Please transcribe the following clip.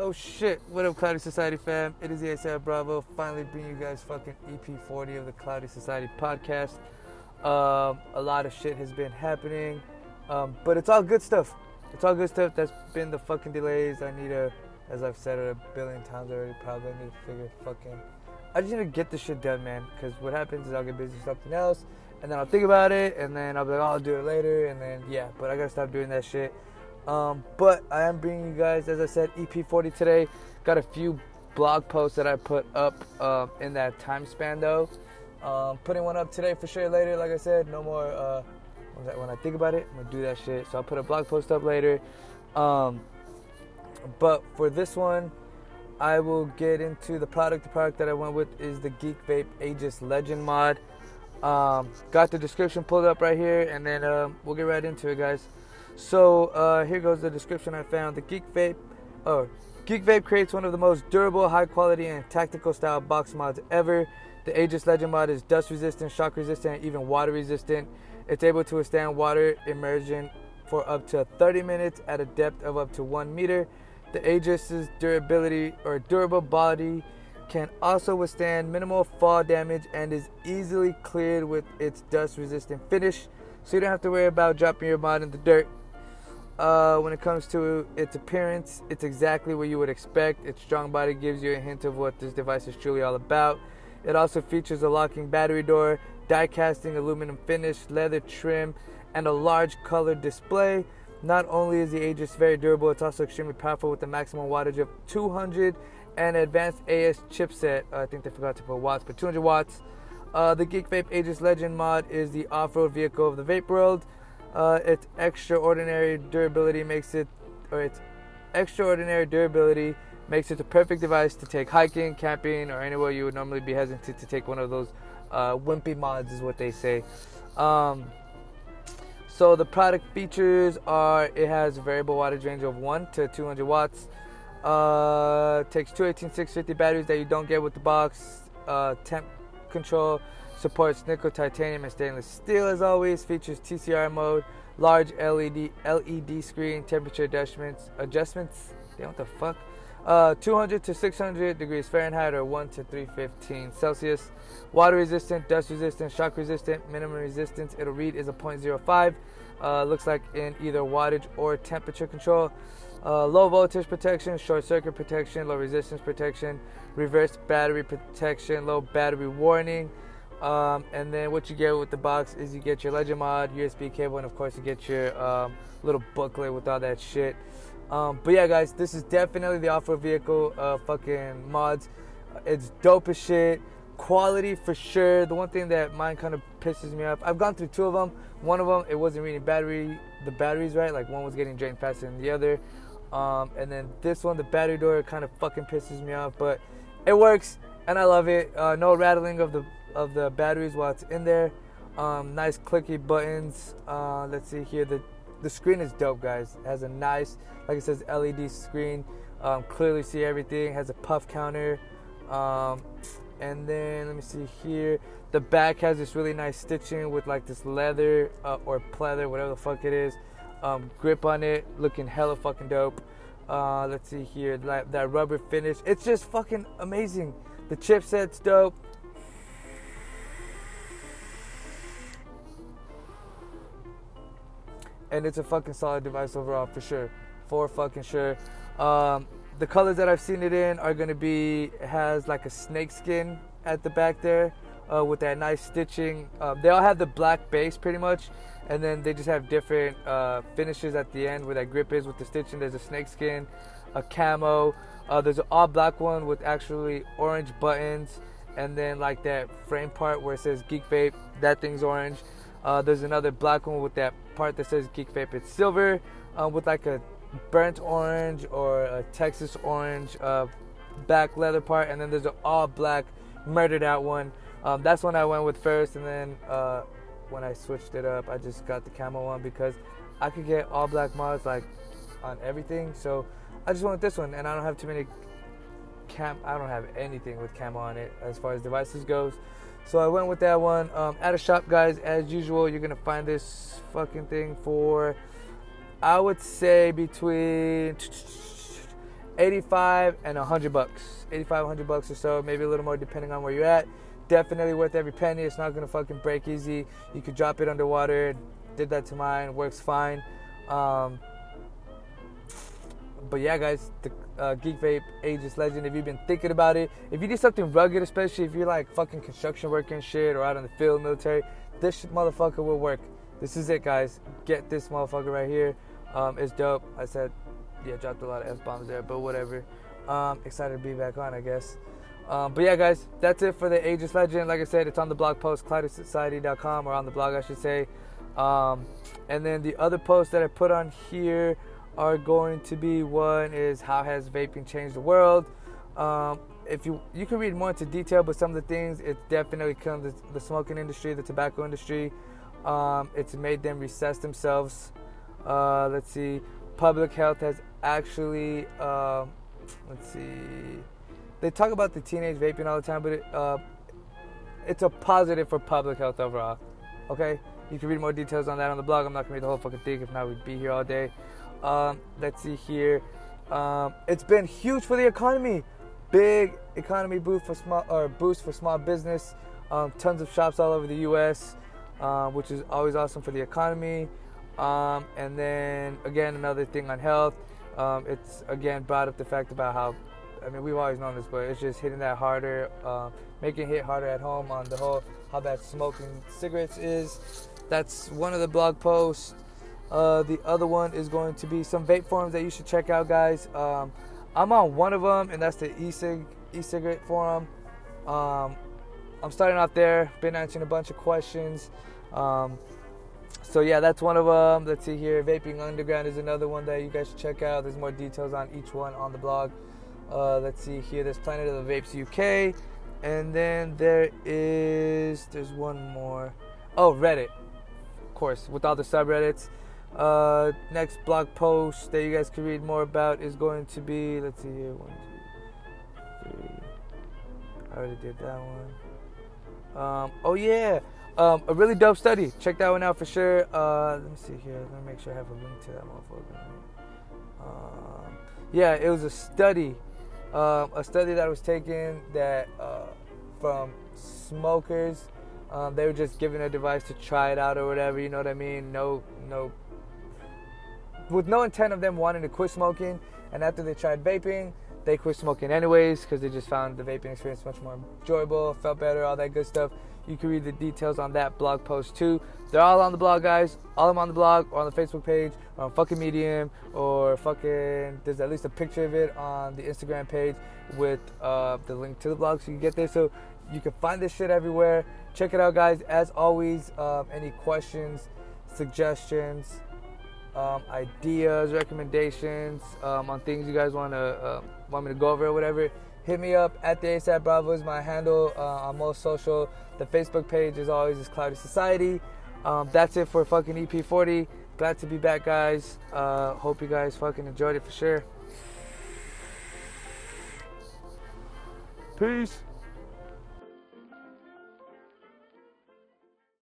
Oh shit, what up, Cloudy Society fam? It is the ASAP Bravo, finally bringing you guys fucking EP40 of the Cloudy Society podcast. Um, a lot of shit has been happening, um, but it's all good stuff. It's all good stuff. That's been the fucking delays. I need to, as I've said it a billion times already, probably need to figure fucking. I just need to get this shit done, man. Because what happens is I'll get busy with something else, and then I'll think about it, and then I'll be like, oh, I'll do it later, and then yeah. But I gotta stop doing that shit. Um, but I am bringing you guys, as I said, EP40 today. Got a few blog posts that I put up uh, in that time span though. Um, putting one up today for sure later. Like I said, no more. Uh, when I think about it, I'm gonna do that shit. So I'll put a blog post up later. Um, but for this one, I will get into the product. The product that I went with is the Geek Vape Aegis Legend mod. Um, got the description pulled up right here, and then uh, we'll get right into it, guys. So uh, here goes the description I found. The Geek Vape, oh, Geek Vape creates one of the most durable, high quality, and tactical style box mods ever. The Aegis Legend mod is dust resistant, shock resistant, and even water resistant. It's able to withstand water immersion for up to 30 minutes at a depth of up to 1 meter. The Aegis's durability or durable body can also withstand minimal fall damage and is easily cleared with its dust resistant finish, so you don't have to worry about dropping your mod in the dirt. Uh, when it comes to its appearance, it's exactly what you would expect. Its strong body gives you a hint of what this device is truly all about. It also features a locking battery door, die casting aluminum finish, leather trim, and a large color display. Not only is the Aegis very durable, it's also extremely powerful with a maximum wattage of 200 and advanced AS chipset. Uh, I think they forgot to put watts, but 200 watts. Uh, the Geek Vape Aegis Legend mod is the off-road vehicle of the vape world. Uh, its extraordinary durability makes it, or its extraordinary durability makes it the perfect device to take hiking, camping, or anywhere you would normally be hesitant to take one of those uh, wimpy mods, is what they say. Um, so the product features are: it has a variable wattage range of one to 200 watts. Uh, takes two 18650 batteries that you don't get with the box. Uh, temp control Supports nickel, titanium, and stainless steel as always. Features TCR mode, large LED LED screen, temperature adjustments. Adjustments. Damn, what the fuck? Uh, 200 to 600 degrees Fahrenheit or 1 to 315 Celsius. Water resistant, dust resistant, shock resistant, minimum resistance. It'll read is a 0.05. Uh, looks like in either wattage or temperature control. Uh, low voltage protection, short circuit protection, low resistance protection, reverse battery protection, low battery warning. Um, and then what you get with the box is you get your Legend Mod, USB cable, and of course you get your um, little booklet with all that shit. Um, but yeah, guys, this is definitely the off-road vehicle uh, fucking mods. It's dope as shit. Quality for sure. The one thing that mine kind of pisses me off. I've gone through two of them. One of them it wasn't reading battery the batteries right. Like one was getting drained faster than the other. Um, and then this one, the battery door kind of fucking pisses me off, but it works and I love it. Uh, no rattling of the of the batteries while it's in there. Um, nice clicky buttons. Uh, let's see here. The the screen is dope, guys. It has a nice, like it says, LED screen. Um, clearly see everything. Has a puff counter. Um, and then let me see here. The back has this really nice stitching with like this leather uh, or pleather, whatever the fuck it is. Um, grip on it, looking hella fucking dope. Uh, let's see here, that, that rubber finish. It's just fucking amazing. The chipset's dope. And it's a fucking solid device overall for sure, for fucking sure. Um, the colors that I've seen it in are gonna be has like a snake skin at the back there uh, with that nice stitching. Um, they all have the black base pretty much, and then they just have different uh, finishes at the end where that grip is with the stitching. There's a snake skin, a camo. Uh, there's an all black one with actually orange buttons, and then like that frame part where it says Geek Vape, that thing's orange. Uh, there's another black one with that part that says Geek Vape. It's silver uh, with like a burnt orange or a Texas orange uh, back leather part, and then there's an all black murdered out one. Um, that's one I went with first, and then uh, when I switched it up, I just got the camo one because I could get all black mods like on everything. So I just went with this one, and I don't have too many cam. I don't have anything with camo on it as far as devices goes. So I went with that one. Um, at a shop, guys, as usual, you're gonna find this fucking thing for, I would say between 85 and 100 bucks. 85, 100 bucks or so, maybe a little more depending on where you're at. Definitely worth every penny. It's not gonna fucking break easy. You could drop it underwater. Did that to mine, works fine. Um, but yeah, guys, the uh, Geek Vape Aegis Legend. If you've been thinking about it, if you need something rugged, especially if you're like fucking construction working shit or out in the field, military, this motherfucker will work. This is it, guys. Get this motherfucker right here. Um, it's dope. I said, yeah, dropped a lot of f bombs there, but whatever. Um, excited to be back on, I guess. Um, but yeah, guys, that's it for the Aegis Legend. Like I said, it's on the blog post, cloudysociety.com, or on the blog, I should say. Um, and then the other post that I put on here are going to be one is how has vaping changed the world. Um, if you you can read more into detail, but some of the things it definitely comes the, the smoking industry, the tobacco industry. Um, it's made them recess themselves. Uh, let's see, public health has actually. Uh, let's see, they talk about the teenage vaping all the time, but it, uh, it's a positive for public health overall. Okay, you can read more details on that on the blog. I'm not gonna read the whole fucking thing. If not, we'd be here all day. Um, let's see here. Um, it's been huge for the economy. Big economy boost for small or boost for small business. Um, tons of shops all over the U.S., uh, which is always awesome for the economy. Um, and then again, another thing on health. Um, it's again brought up the fact about how, I mean, we've always known this, but it's just hitting that harder, uh, making it hit harder at home on the whole how bad smoking cigarettes is. That's one of the blog posts. Uh, the other one is going to be some vape forums that you should check out, guys. Um, I'm on one of them, and that's the e-cig e-cigarette forum. Um, I'm starting out there. Been answering a bunch of questions. Um, so yeah, that's one of them. Let's see here. Vaping Underground is another one that you guys should check out. There's more details on each one on the blog. Uh, let's see here. There's Planet of the Vapes UK, and then there is there's one more. Oh, Reddit, of course, with all the subreddits. Uh, next blog post that you guys can read more about is going to be let's see here one, two, three. I already did that one. Um, oh yeah, um, a really dope study. Check that one out for sure. Uh, let me see here. Let me make sure I have a link to that motherfucker. Um, yeah, it was a study, um, a study that was taken that uh, from smokers. Um, they were just given a device to try it out or whatever. You know what I mean? No, no with no intent of them wanting to quit smoking. And after they tried vaping, they quit smoking anyways because they just found the vaping experience much more enjoyable, felt better, all that good stuff. You can read the details on that blog post too. They're all on the blog, guys. All of them on the blog or on the Facebook page or on fucking Medium or fucking. There's at least a picture of it on the Instagram page with uh, the link to the blog so you can get there. So you can find this shit everywhere. Check it out, guys. As always, um, any questions, suggestions, um, ideas, recommendations um, on things you guys want to uh, want me to go over or whatever, hit me up at the ASAP Bravo is my handle uh, on most social. The Facebook page is always is Cloudy Society. Um, that's it for fucking EP40. Glad to be back, guys. Uh, hope you guys fucking enjoyed it for sure. Peace.